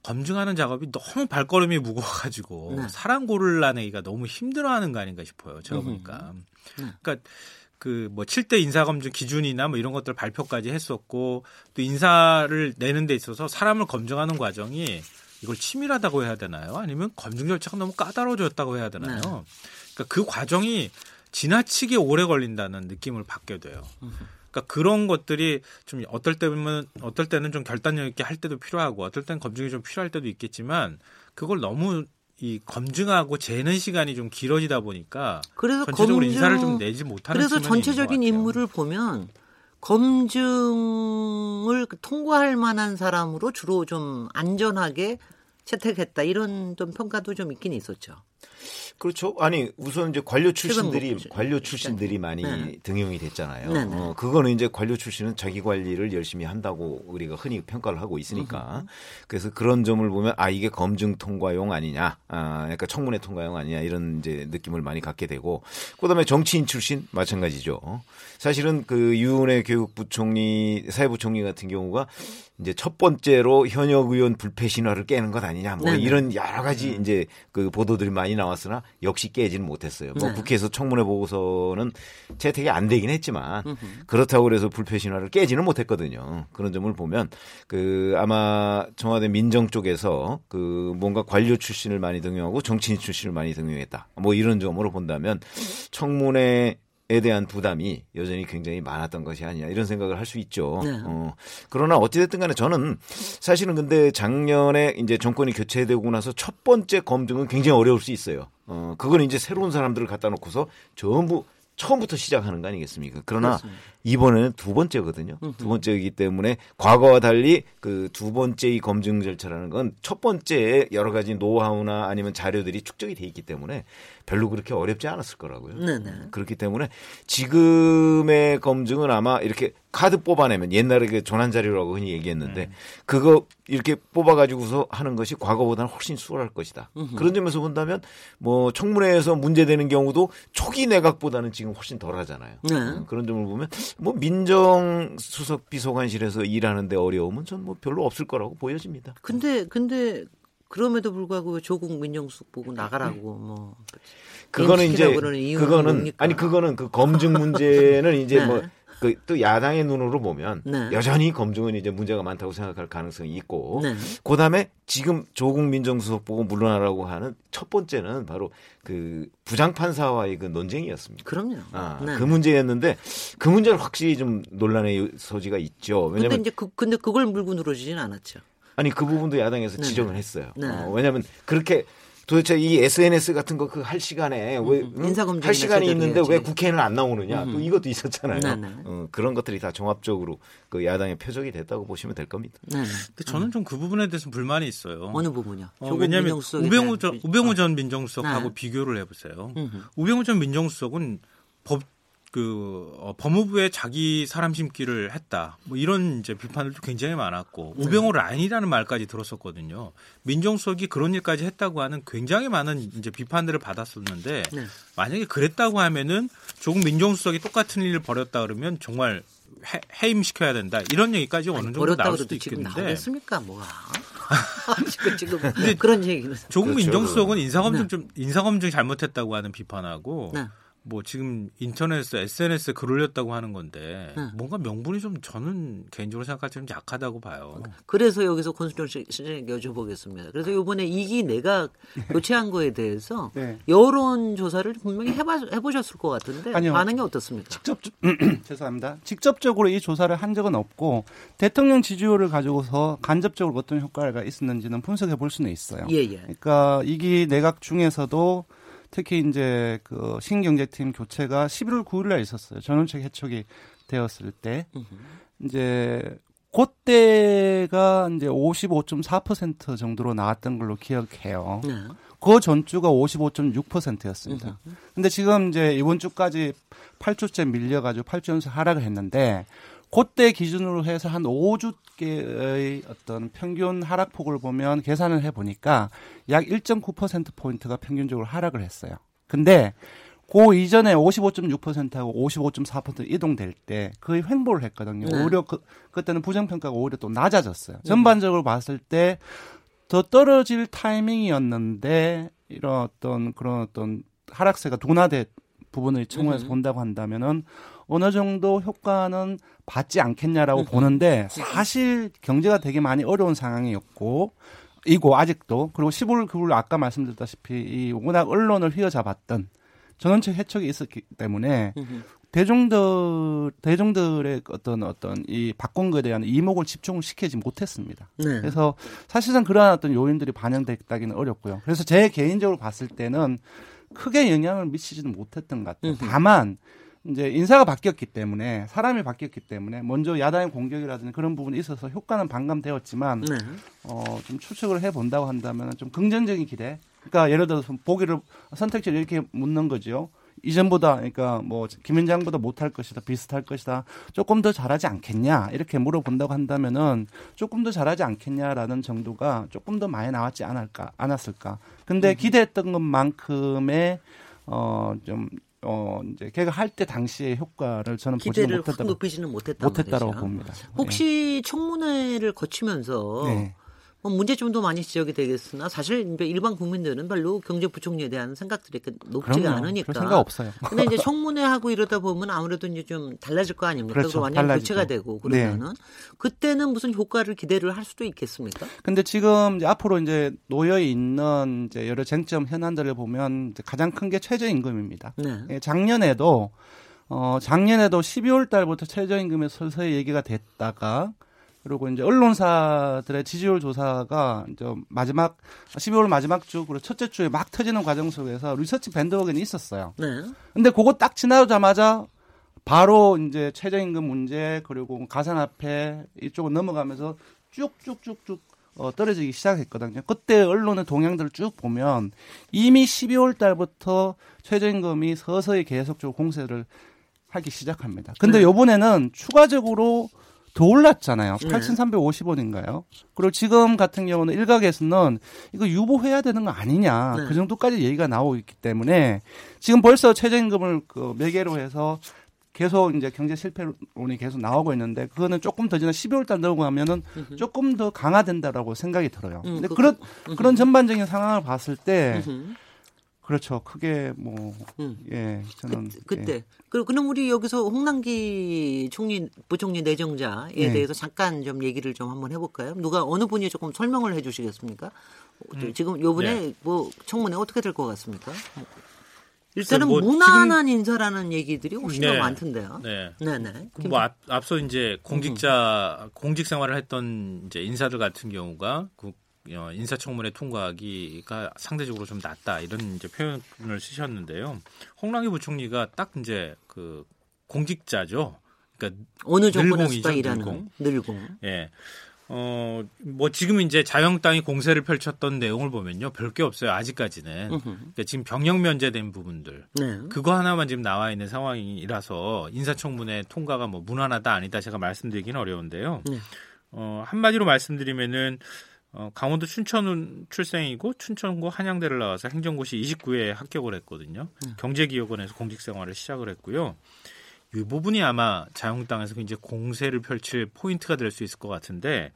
검증하는 작업이 너무 발걸음이 무거워가지고 네. 사람 고를라내기가 너무 힘들어하는 거 아닌가 싶어요. 제가 보니까. 네. 그러니까 그 뭐 7대 인사검증 기준이나 뭐 이런 것들 발표까지 했었고 또 인사를 내는 데 있어서 사람을 검증하는 과정이 이걸 치밀하다고 해야 되나요? 아니면 검증 절차가 너무 까다로워졌다고 해야 되나요? 네. 그러니까 그 과정이 지나치게 오래 걸린다는 느낌을 받게 돼요. 그러니까 그런 것들이 좀 어떨 때는 어떨 때는 좀 결단력 있게 할 때도 필요하고 어떨 때는 검증이 좀 필요할 때도 있겠지만 그걸 너무 이 검증하고 재는 시간이 좀 길어지다 보니까 그래서 전체적으로 검증- 인사를 좀 내지 못하는 그래서 전체적인. 임무를 보면 검증을 통과할 만한 사람으로 주로 좀 안전하게 채택했다 이런 좀 평가도 좀 있긴 있었죠. 그렇죠. 아니 우선 이제 관료 출신들이 관료 출신들이 많이 네. 등용이 됐잖아요. 네, 네. 어, 그거는 이제 관료 출신은 자기 관리를 열심히 한다고 우리가 흔히 평가를 하고 있으니까 그래서 그런 점을 보면 아 이게 검증 통과용 아니냐, 아 그러니까 청문회 통과용 아니냐 이런 이제 느낌을 많이 갖게 되고 그다음에 정치인 출신 마찬가지죠. 사실은 그 유은혜 교육부총리 사회부총리 같은 경우가 이제 첫 번째로 현역 의원 불패 신화를 깨는 것 아니냐 뭐 네네. 이런 여러 가지 이제 그 보도들이 많이 나왔으나 역시 깨지는 못했어요. 뭐 네. 국회에서 청문회 보고서는 채택이 안 되긴 했지만 그렇다고 그래서 불패 신화를 깨지는 못했거든요. 그런 점을 보면 그 아마 청와대 민정 쪽에서 그 뭔가 관료 출신을 많이 등용하고 정치인 출신을 많이 등용했다. 뭐 이런 점으로 본다면 청문회 에 대한 부담이 여전히 굉장히 많았던 것이 아니냐 이런 생각을 할 수 있죠. 네. 어, 그러나 어찌됐든 간에 저는 사실은 근데 작년에 이제 정권이 교체되고 나서 첫 번째 검증은 굉장히 어려울 수 있어요. 어, 그건 이제 새로운 사람들을 갖다 놓고서 전부 처음부터 시작하는 거 아니겠습니까? 그러나 그렇습니다. 이번에는 두 번째거든요. 두 번째이기 때문에 과거와 달리 그 두 번째 이 검증 절차라는 건 첫 번째에 여러 가지 노하우나 아니면 자료들이 축적이 돼 있기 때문에 별로 그렇게 어렵지 않았을 거라고요. 네네. 그렇기 때문에 지금의 검증은 아마 이렇게 카드 뽑아내면 옛날에 그 조난 자료라고 흔히 얘기했는데 그거 이렇게 뽑아가지고서 하는 것이 과거보다는 훨씬 수월할 것이다. 그런 점에서 본다면 뭐 청문회에서 문제되는 경우도 초기 내각보다는 지금 훨씬 덜 하잖아요. 네. 음, 그런 점을 보면 뭐 민정 수석 비서관실에서 일하는데 어려움은 전 뭐 별로 없을 거라고 보여집니다. 근데 근데 그럼에도 불구하고 왜 조국 민정수석 보고 나가라고 뭐 그거는 이제 그거는? 아니 그거는 그 검증 문제는 이제 [laughs] 네. 뭐 그 또 야당의 눈으로 보면 네. 여전히 검증은 이제 문제가 많다고 생각할 가능성이 있고 네. 그다음에 지금 조국 민정수석 보고 물러나라고 하는 첫 번째는 바로 그 부장 판사와의 그 논쟁이었습니다. 그럼요. 아, 네. 그 문제였는데 그 문제는 확실히 좀 논란의 소지가 있죠. 근데 왜냐면 이제 그 근데 그걸 물고 늘어지진 않았죠. 아니 그 부분도 야당에서 네, 지적을 네. 했어요. 네. 어, 왜냐하면 그렇게 도대체 이 SNS 같은 거 그 할 시간에 왜 응? 인사검증이나 할 시간이 있는데 해야지. 왜 국회에는 안 나오느냐 또 이것도 있었잖아요. 네, 네. 어, 그런 것들이 다 종합적으로 그 야당의 표적이 됐다고 보시면 될 겁니다. 네. 근데 저는 좀 그 부분에 대해서 불만이 있어요. 어느 부분이요? 어, 왜냐하면 우병우 전, 비- 우병우 전 민정수석하고 네. 비교를 해보세요. 음흠. 우병우 전 민정수석은 법, 그, 어, 법무부에 자기 사람 심기를 했다. 뭐 이런 이제 비판들도 굉장히 많았고, 네. 우병우 라인이라는 말까지 들었었거든요. 민정수석이 그런 일까지 했다고 하는 굉장히 많은 이제 비판들을 받았었는데, 네. 만약에 그랬다고 하면은 조국 민정수석이 똑같은 일을 벌였다 그러면 정말 해, 해임시켜야 된다. 이런 얘기까지 어느 정도 나올 수도 그래도 지금 있겠는데. 나오겠습니까? 뭐가 [laughs] 지금 지금 그런 얘기는 조국 그렇죠. 민정수석은 인사검증 네. 좀 인사검증 잘못했다고 하는 비판하고 네. 뭐 지금 인터넷에 SNS에 글 올렸다고 하는 건데 네. 뭔가 명분이 좀 저는 개인적으로 생각할 때는 약하다고 봐요. 그래서 여기서 권순정 씨에게 여쭤보겠습니다. 그래서 이번에 이기 내가 교체한 거에 대해서 [laughs] 네. 여론 조사를 분명히 해봐, 해보셨을 것 같은데 아니요. 반응이 어떻습니까? 직접 [clears throat] 죄송합니다. 직접적으로 이 조사를 한 적은 없고 대통령 지지율을 가지고서 간접적으로 어떤 효과가 있었는지는 분석해 볼 수는 있어요. 예, 예. 그러니까 이기 내각 중에서도 특히 이제 그 신경제팀 교체가 11월 9일 날 있었어요. 전원책 해촉이 되었을 때 이제 그때가 이제 55.4% 정도로 나왔던 걸로 기억해요. 네. 그 전주가 55.6%였습니다. 근데 지금 이제 이번 주까지 8주째 밀려가지고 8주 연속 하락을 했는데 그때 기준으로 해서 한 5주의 어떤 평균 하락폭을 보면 계산을 해 보니까 약 1.9% 포인트가 평균적으로 하락을 했어요. 근데 그 이전에 55.6%하고 55.4% 이동될 때 거의 횡보를 했거든요. 네. 오히려 그, 그때는 부정평가가 오히려 또 낮아졌어요. 전반적으로 봤을 때 더 떨어질 타이밍이었는데 이런 어떤 그런 어떤 하락세가 둔화된 부분을 청문해서 음. 본다고 한다면은 어느 정도 효과는 받지 않겠냐라고 보는데 사실 경제가 되게 많이 어려운 상황이었고 이고 아직도 그리고 15일 그걸 아까 말씀드렸다시피 이 워낙 언론을 휘어잡았던 전원책 해촉이 있었기 때문에. 대중들 대중들의 어떤 어떤 이 박공거에 대한 이목을 집중을 시키지 못했습니다. 네. 그래서 사실상 그러한 어떤 요인들이 반영됐다기는 어렵고요. 그래서 제 개인적으로 봤을 때는 크게 영향을 미치지는 못했던 것 같아요. 다만 이제 인사가 바뀌었기 때문에 사람이 바뀌었기 때문에 먼저 야당의 공격이라든지 그런 부분이 있어서 효과는 반감되었지만 네. 어, 좀 추측을 해 본다고 한다면 좀 긍정적인 기대. 그러니까 예를 들어서 보기를 선택지를 이렇게 묻는 거죠. 이전보다 그러니까 뭐 김현장보다 못할 것이다 비슷할 것이다 조금 더 잘하지 않겠냐 이렇게 물어본다고 한다면은 조금 더 잘하지 않겠냐라는 정도가 조금 더 많이 나왔지 않을까 않았을까 근데 기대했던 것만큼의 어좀 어 이제 걔가 할 때 당시의 효과를 저는 보지 기대를 확 못했다고 높이지는 못했단 못했다라고. 봅니다. 혹시 청문회를 거치면서 네. 뭐 문제점도 많이 지적이 되겠으나 사실 일반 국민들은 별로 경제부총리에 대한 생각들이 이렇게 높지가 그럼요. 않으니까. 생각 없어요. 근데 이제 청문회 하고 이러다 보면 아무래도 이제 좀 달라질 거 아닙니까? 그렇죠. 완전 달라지죠. 교체가 되고 네. 그러면은 그때는 무슨 효과를 기대를 할 수도 있겠습니까? 근데 지금 이제 앞으로 이제 놓여 있는 이제 여러 쟁점 현안들을 보면 가장 큰 게 최저임금입니다. 네. 예, 작년에도 어 작년에도 12월 달부터 최저임금이 서서히 얘기가 됐다가 그리고 이제 언론사들의 지지율 조사가 이제 마지막 12월 마지막 주 그리고 첫째 주에 막 터지는 과정 속에서 리서치 밴드워건이 있었어요. 네. 근데 그거 딱 지나자마자 바로 이제 최저임금 문제 그리고 가산화폐 이쪽으로 넘어가면서 쭉쭉쭉쭉 어, 떨어지기 시작했거든요. 그때 언론의 동향들을 쭉 보면 이미 12월 달부터 최저임금이 서서히 계속적으로 공세를 하기 시작합니다. 근데 네. 요번에는 추가적으로 더 올랐잖아요. 네. 8,350원인가요? 그리고 지금 같은 경우는 일각에서는 이거 유보해야 되는 거 아니냐. 네. 그 정도까지 얘기가 나오고 있기 때문에 지금 벌써 최저임금을 그 매개로 해서 계속 이제 경제 실패론이 계속 나오고 있는데 그거는 조금 더 지나 12월 달 넘어가면은 조금 더 강화된다라고 생각이 들어요. 음, 근데 그- 그런 그런 전반적인 상황을 봤을 때. 그렇죠. 크게 뭐 음. 예, 저는 그, 그때 예. 그 그럼 우리 여기서 홍남기 총리 부총리 내정자에 네. 대해서 잠깐 좀 얘기를 좀 한번 해 볼까요? 누가 어느 분이 조금 설명을 해 주시겠습니까? 어, 지금 요번에 네. 뭐 청문회 어떻게 될 것 같습니까? 일단은 뭐 무난한 인사라는 얘기들이 훨씬 더 네. 많던데요. 네. 네네. 그뭐 앞, 앞서 이제 공직자 공직 생활을 했던 이제 인사들 같은 경우가 그 어, 인사청문회 통과하기가 상대적으로 좀 낮다 이런 이제 표현을 쓰셨는데요. 홍남기 부총리가 딱 이제 그 공직자죠. 그러니까 어느 늘공이죠, 일하는 늘공. 늘공. 예. 어, 뭐 지금 이제 자영당이 공세를 펼쳤던 내용을 보면요. 별 게 없어요. 아직까지는. 그러니까 지금 병역 면제된 부분들. 네. 그거 하나만 지금 나와 있는 상황이라서 인사청문회 통과가 뭐 무난하다 아니다 제가 말씀드리기는 어려운데요. 네. 어, 한마디로 말씀드리면은 어, 강원도 춘천 출생이고 춘천고 한양대를 나와서 행정고시 29회에 합격을 했거든요. 경제기업원에서 공직생활을 시작을 했고요. 이 부분이 아마 자유한국당에서 굉장히 공세를 펼칠 포인트가 될 수 있을 것 같은데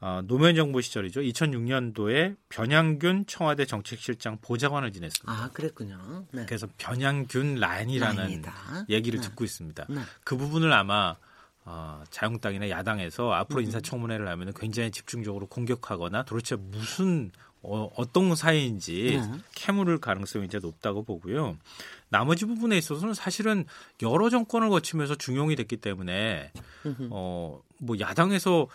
어, 노무현 정부 시절이죠. 2006년도에 변양균 청와대 정책실장 보좌관을 지냈습니다. 아 그랬군요. 네. 그래서 변양균 라인이라는 라인이다. 얘기를 네. 듣고 있습니다. 네. 그 부분을 아마 어, 자유한국당이나 야당에서 음. 앞으로 인사청문회를 하면 굉장히 집중적으로 공격하거나 도대체 무슨 어, 어떤 사이인지 네. 캐물을 가능성이 이제 높다고 보고요. 나머지 부분에 있어서는 사실은 여러 정권을 거치면서 중용이 됐기 때문에 어, 뭐 야당에서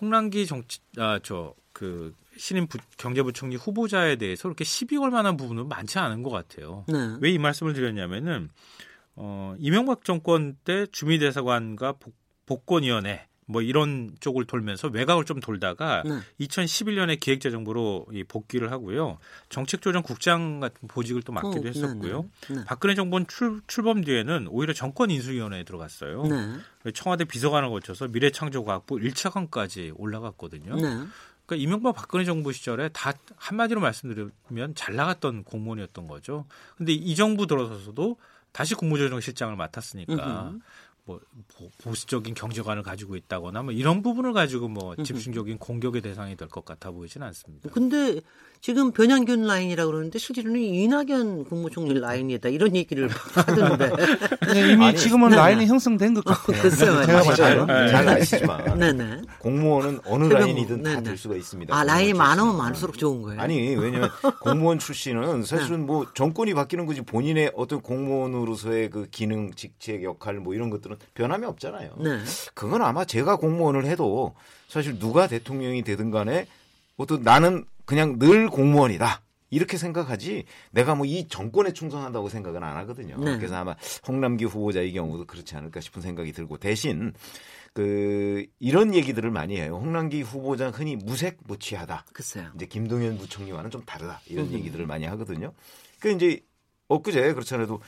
홍남기 정치 아저 그 신임 부, 경제부총리 후보자에 대해서 그렇게 시비 걸 만한 부분은 많지 않은 것 같아요. 네. 왜이 말씀을 드렸냐면은 어, 이명박 정권 때 주미대사관과 복, 복권위원회 뭐 이런 쪽을 돌면서 외곽을 좀 돌다가 네. 2011년에 기획재정부로 이 복귀를 하고요. 정책조정국장 같은 보직을 또 맡기도 어, 했었고요. 네, 네. 박근혜 정권 출, 출범 뒤에는 오히려 정권 인수위원회에 들어갔어요. 네. 청와대 비서관을 거쳐서 미래창조과학부 1차관까지 올라갔거든요. 네. 그러니까 이명박 박근혜 정부 시절에 다 한마디로 말씀드리면 잘 나갔던 공무원이었던 거죠. 근데 이 정부 들어서서도 다시 국무조정실장을 맡았으니까 음흠. 뭐 보- 보수적인 경제관을 가지고 있다거나 뭐 이런 부분을 가지고 뭐 집중적인 공격의 대상이 될 것 같아 보이지는 않습니다. 근데 지금 변양균 라인이라고 그러는데 실제로는 이낙연 국무총리 라인이다 이런 얘기를 하던데. 근데 [laughs] 이미 아니, 지금은 네, 라인이 네. 형성된 것 같아요. 글쎄요, 제가 맞아요. 때는. 잘, 잘 아시지만 네네. [laughs] 공무원은 어느 새벽- 라인이든 다. 될 수가 있습니다. 아 라인이 많으면. 많을수록 좋은 거예요. 아니 왜냐면 공무원 출신은 사실은 뭐 정권이 바뀌는 거지 본인의 어떤 공무원으로서의 그 기능, 직책, 역할 뭐 이런 것들은 변함이 없잖아요. 네. 그건 아마 제가 공무원을 해도 사실 누가 대통령이 되든 간에 어떤 나는 그냥 늘 공무원이다. 이렇게 생각하지 내가 뭐 이 정권에 충성한다고 생각은 안 하거든요. 네. 그래서 아마 홍남기 후보자의 경우도 그렇지 않을까 싶은 생각이 들고 대신 그 이런 얘기들을 많이 해요. 홍남기 후보자 흔히 무색 무취하다. 글쎄요. 이제 김동연 부총리와는 좀 다르다 이런 음. 얘기들을 많이 하거든요. 그 이제 엊그제 그렇잖아도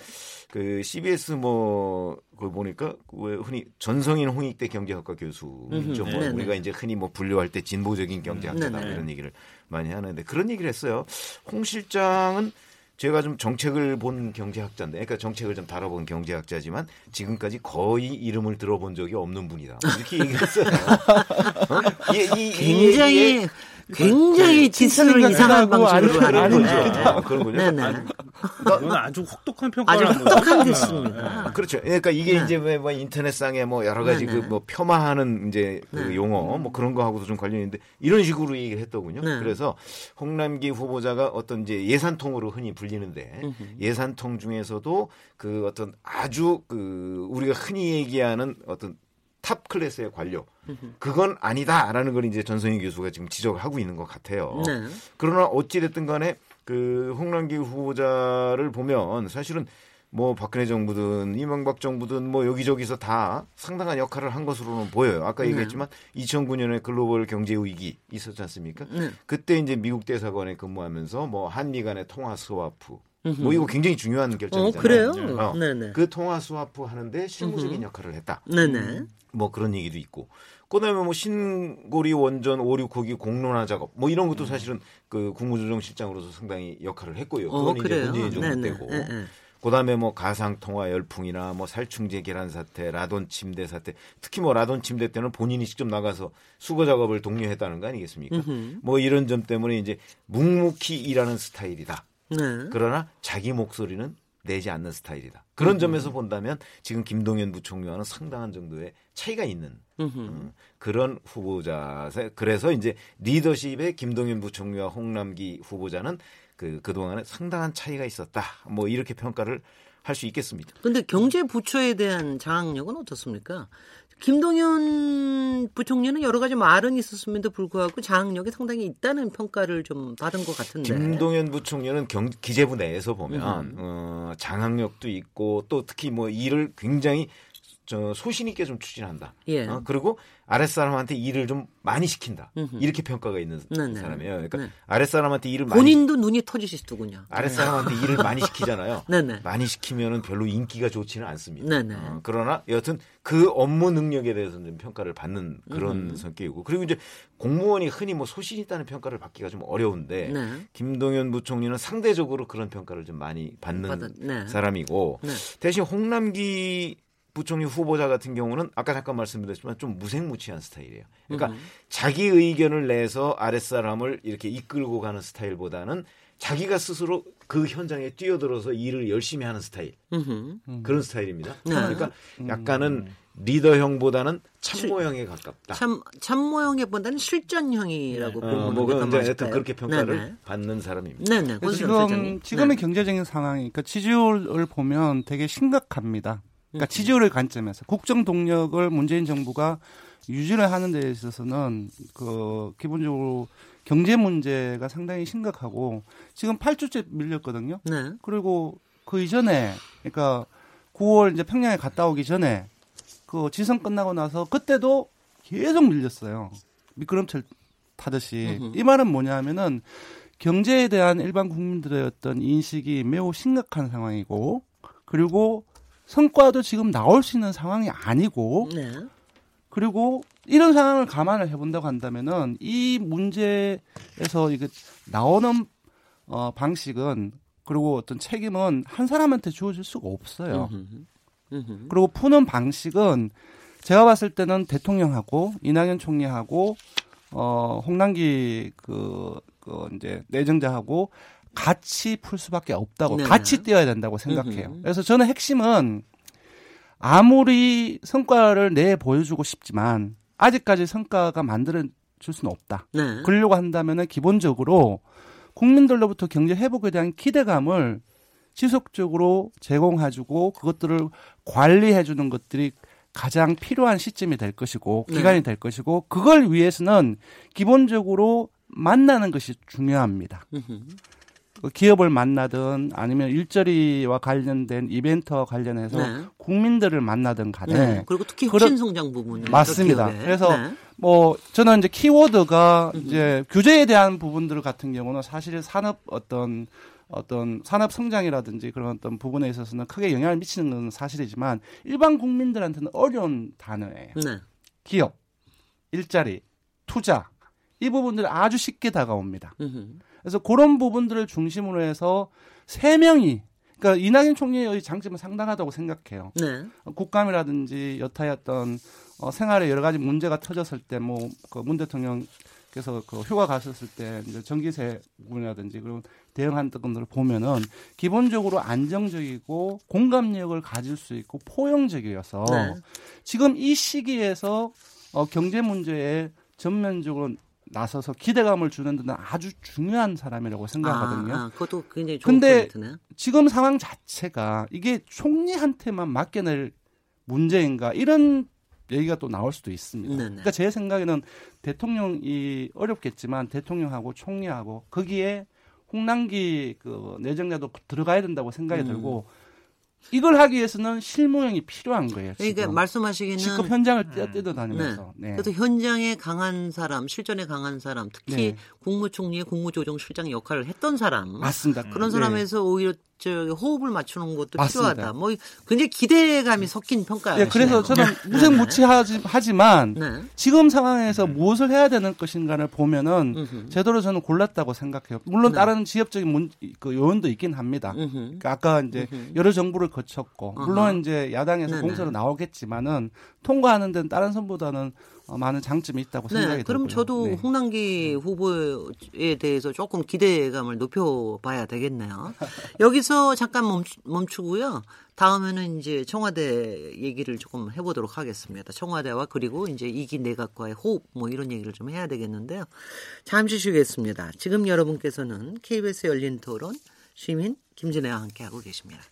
그 CBS 뭐 그걸 보니까 왜 흔히 전성인 홍익대 경제학과 교수죠. 뭐 네네. 우리가 이제 흔히 뭐 분류할 때 진보적인 경제학자다 네네. 이런 얘기를 많이 하는데 그런 얘기를 했어요. 홍 실장은 제가 좀 정책을 본 경제학자인데, 그러니까 정책을 좀 다뤄본 경제학자지만 지금까지 거의 이름을 들어본 적이 없는 분이다. 이렇게 얘기했어요. 어? 이- 굉장히 얘기에 굉장히 지수를 칭찬을 이상한 하고 방식으로 하는 거죠. 아, 그런 거죠. 네네. 이건 아주 혹독한 아주 평가를 한 혹독한 거죠. 뉴스입니다. 아, 그렇죠. 그러니까 이게 네. 이제 왜뭐 인터넷상에 뭐 여러 가지 네, 네. 그뭐 폄하하는 이제 그 네. 용어 뭐 그런 거하고도 좀 관련이 있는데 이런 식으로 얘기를 했더군요. 네. 그래서 홍남기 후보자가 어떤 이제 예산통으로 흔히 불리는데 예산통 중에서도 그 어떤 아주 그 우리가 흔히 얘기하는 어떤 탑 클래스의 관료 그건 아니다라는 걸 이제 전성희 교수가 지금 지적을 하고 있는 것 같아요. 네. 그러나 어찌됐든 간에 그 홍남기 후보자를 보면 사실은 뭐 박근혜 정부든 이명박 정부든 뭐 여기저기서 다 상당한 역할을 한 것으로는 보여요. 아까 네. 얘기했지만 2009년에 글로벌 경제 위기 있었지 않습니까? 네. 그때 이제 미국 대사관에 근무하면서 뭐 한미 간의 통화 스와프 뭐 이거 굉장히 중요한 어 결정이잖아요. 그래요? 어. 네네. 그 통화 스와프 하는데 실무적인 역할을 했다. 네네. 뭐 그런 얘기도 있고. 그다음에 뭐 신고리 원전 5, 6호기 공론화 작업 뭐 이런 것도 사실은 그 국무조정실장으로서 상당히 역할을 했고요. 어 그건 이제 그래요. 문재인 정부. 때고. 예, 예. 그다음에 뭐 가상 통화 열풍이나 뭐 살충제 계란 사태, 라돈 침대 사태, 특히 뭐 라돈 침대 때는 본인이 직접 나가서 수거 작업을 독려했다는 거 아니겠습니까? 음흠. 뭐 이런 점 때문에 이제 묵묵히 일하는 스타일이다. 네. 그러나 자기 목소리는 내지 않는 스타일이다. 그런 점에서 본다면 지금 김동연 부총리와는 상당한 정도의 차이가 있는 음, 그런 후보자. 그래서 이제 리더십의 김동연 부총리와 홍남기 후보자는 그 그동안에 상당한 차이가 있었다. 뭐 이렇게 평가를 할 수 있겠습니다. 근데 경제부처에 대한 장악력은 어떻습니까? 김동연 부총리는 여러 가지 말은 있었음에도 불구하고 장악력이 상당히 있다는 평가를 좀 받은 것 같은데. 김동연 부총리는 경, 기재부 내에서 보면 음. 어, 장악력도 있고 또 특히 뭐 일을 굉장히 저 소신 있게 좀 추진한다. 예. 어, 그리고 아랫사람한테 일을 좀 많이 시킨다. 음흠. 이렇게 평가가 있는 네네. 사람이에요. 그러니까 네. 아랫사람한테 일을 많이 본인도 눈이 터지시더군요. 아랫사람한테 일을 많이 시키잖아요. 네네. [laughs] 많이 시키면은 별로 인기가 좋지는 않습니다. 어, 그러나 여하튼 그 업무 능력에 대해서는 좀 평가를 받는 그런 음. 성격이고 그리고 이제 공무원이 흔히 뭐 소신 있다는 평가를 받기가 좀 어려운데 네. 김동연 부총리는 상대적으로 그런 평가를 좀 많이 받는 받은- 네. 사람이고 네. 대신 홍남기 부총리 후보자 같은 경우는 아까 잠깐 말씀드렸지만 좀 무색무취한 스타일이에요. 그러니까 자기 의견을 내서 아랫사람을 이렇게 이끌고 가는 스타일보다는 자기가 스스로 그 현장에 뛰어들어서 일을 열심히 하는 스타일. 음흠. 그런 스타일입니다. 네. 그러니까 약간은 리더형보다는 참모형에 가깝다. 참 참모형보다는 실전형이라고 어, 보면 뭐 하여튼? 그렇게 평가를 네네. 받는 사람입니다. 네네. 지금 실장님. 지금의 네. 경제적인 상황이 그러니까 지지율을 보면 되게 심각합니다. 그러니까 지지율의 관점에서 국정 동력을 문재인 정부가 유지를 하는 데 있어서는 그 기본적으로 경제 문제가 상당히 심각하고 지금 8주째 밀렸거든요. 네. 그리고 그 이전에 그러니까 9월 이제 평양에 갔다 오기 전에 그 지선 끝나고 나서 그때도 계속 밀렸어요. 미끄럼틀 타듯이. 음흠. 이 말은 뭐냐면은 경제에 대한 일반 국민들의 어떤 인식이 매우 심각한 상황이고 그리고 성과도 지금 나올 수 있는 상황이 아니고 네. 그리고 이런 상황을 감안을 해본다고 한다면은 이 문제에서 이게 나오는 어, 방식은 그리고 어떤 책임은 한 사람한테 주어질 수가 없어요. 음흠. 음흠. 그리고 푸는 방식은 제가 봤을 때는 대통령하고 이낙연 총리하고 어 홍남기 그 그 이제 내정자하고 같이 풀 수밖에 없다고 네. 같이 뛰어야 된다고 생각해요. 음흠. 그래서 저는 핵심은 아무리 성과를 내 보여주고 싶지만 아직까지 성과가 만들어 줄 수는 없다. 네. 그러려고 한다면은 기본적으로 국민들로부터 경제 회복에 대한 기대감을 지속적으로 제공해주고 그것들을 관리해주는 것들이 가장 필요한 시점이 될 것이고 네. 기간이 될 것이고 그걸 위해서는 기본적으로 만나는 것이 중요합니다. 음흠. 그 기업을 만나든 아니면 일자리와 관련된 이벤트와 관련해서 네. 국민들을 만나든 간에 네. 그리고 특히 그런- 혁신 성장 부분 맞습니다. 그래서 뭐 저는 이제 키워드가 이제 규제에 대한 부분들 같은 경우는 사실 산업 어떤 어떤 산업 성장이라든지 그런 어떤 부분에 있어서는 크게 영향을 미치는 건 사실이지만 일반 국민들한테는 어려운 단어예요. 네. 기업, 일자리, 투자 이 부분들이 아주 쉽게 다가옵니다. 음흠. 그래서 그런 부분들을 중심으로 해서 세 명이 그러니까 이낙연 총리의 장점은 상당하다고 생각해요. 네. 국감이라든지 여타의 어떤 어, 생활에 여러 가지 문제가 터졌을 때 뭐 그 문 대통령께서 그 휴가 갔었을 때 이제 전기세 부분이라든지 그런 대응한 것들을 보면은 기본적으로 안정적이고 공감력을 가질 수 있고 포용적이어서 네. 지금 이 시기에서 어, 경제 문제에 전면적으로 나서서 기대감을 주는 데는 아주 중요한 사람이라고 생각하거든요. 아, 아, 그것도 굉장히 좋은 근데 포인트네. 지금 상황 자체가 이게 총리한테만 맡겨낼 문제인가 이런 얘기가 또 나올 수도 있습니다. 네네. 그러니까 제 생각에는 대통령이 어렵겠지만 대통령하고 총리하고 거기에 홍남기 그 내정자도 들어가야 된다고 생각이 음. 들고 이걸 하기 위해서는 실무형이 필요한 거예요. 그러니까 지금. 말씀하시기는 직접 현장을 뛰어 뛰어 다니면서. 네. 네. 그래서 현장에 강한 사람, 실전에 강한 사람, 특히 네. 국무총리의 국무조정실장 역할을 했던 사람, 맞습니다. 그런 네. 사람에서 오히려 저 호흡을 맞추는 것도 맞습니다. 필요하다. 뭐 굉장히 기대감이 섞인 평가예요. 예, 그래서 저는 무색무취하지만 네. 지금 상황에서 무엇을 해야 되는 것인가를 보면은 음흠. 제대로 저는 골랐다고 생각해요. 물론 네. 다른 지역적인 문, 그 요인도 있긴 합니다. 그러니까 아까 이제 음흠. 여러 정부를 거쳤고. 물론 이제 야당에서. 공세로 나오겠지만은 통과하는 데는 다른 선보다는 어, 많은 장점이 있다고 생각이 네, 그럼 들고요. 저도 네. 홍남기 후보에 대해서 조금 기대감을 높여봐야 되겠네요. 여기서 잠깐 멈추, 멈추 고요. 다음에는 이제 청와대 얘기를 조금 해보도록 하겠습니다. 청와대와 그리고 이제 이기 내각과의 호흡 뭐 이런 얘기를 좀 해야 되겠는데요. 잠시 쉬겠습니다. 지금 여러분께서는 KBS 열린 토론 시민 김진애와 함께하고 계십니다.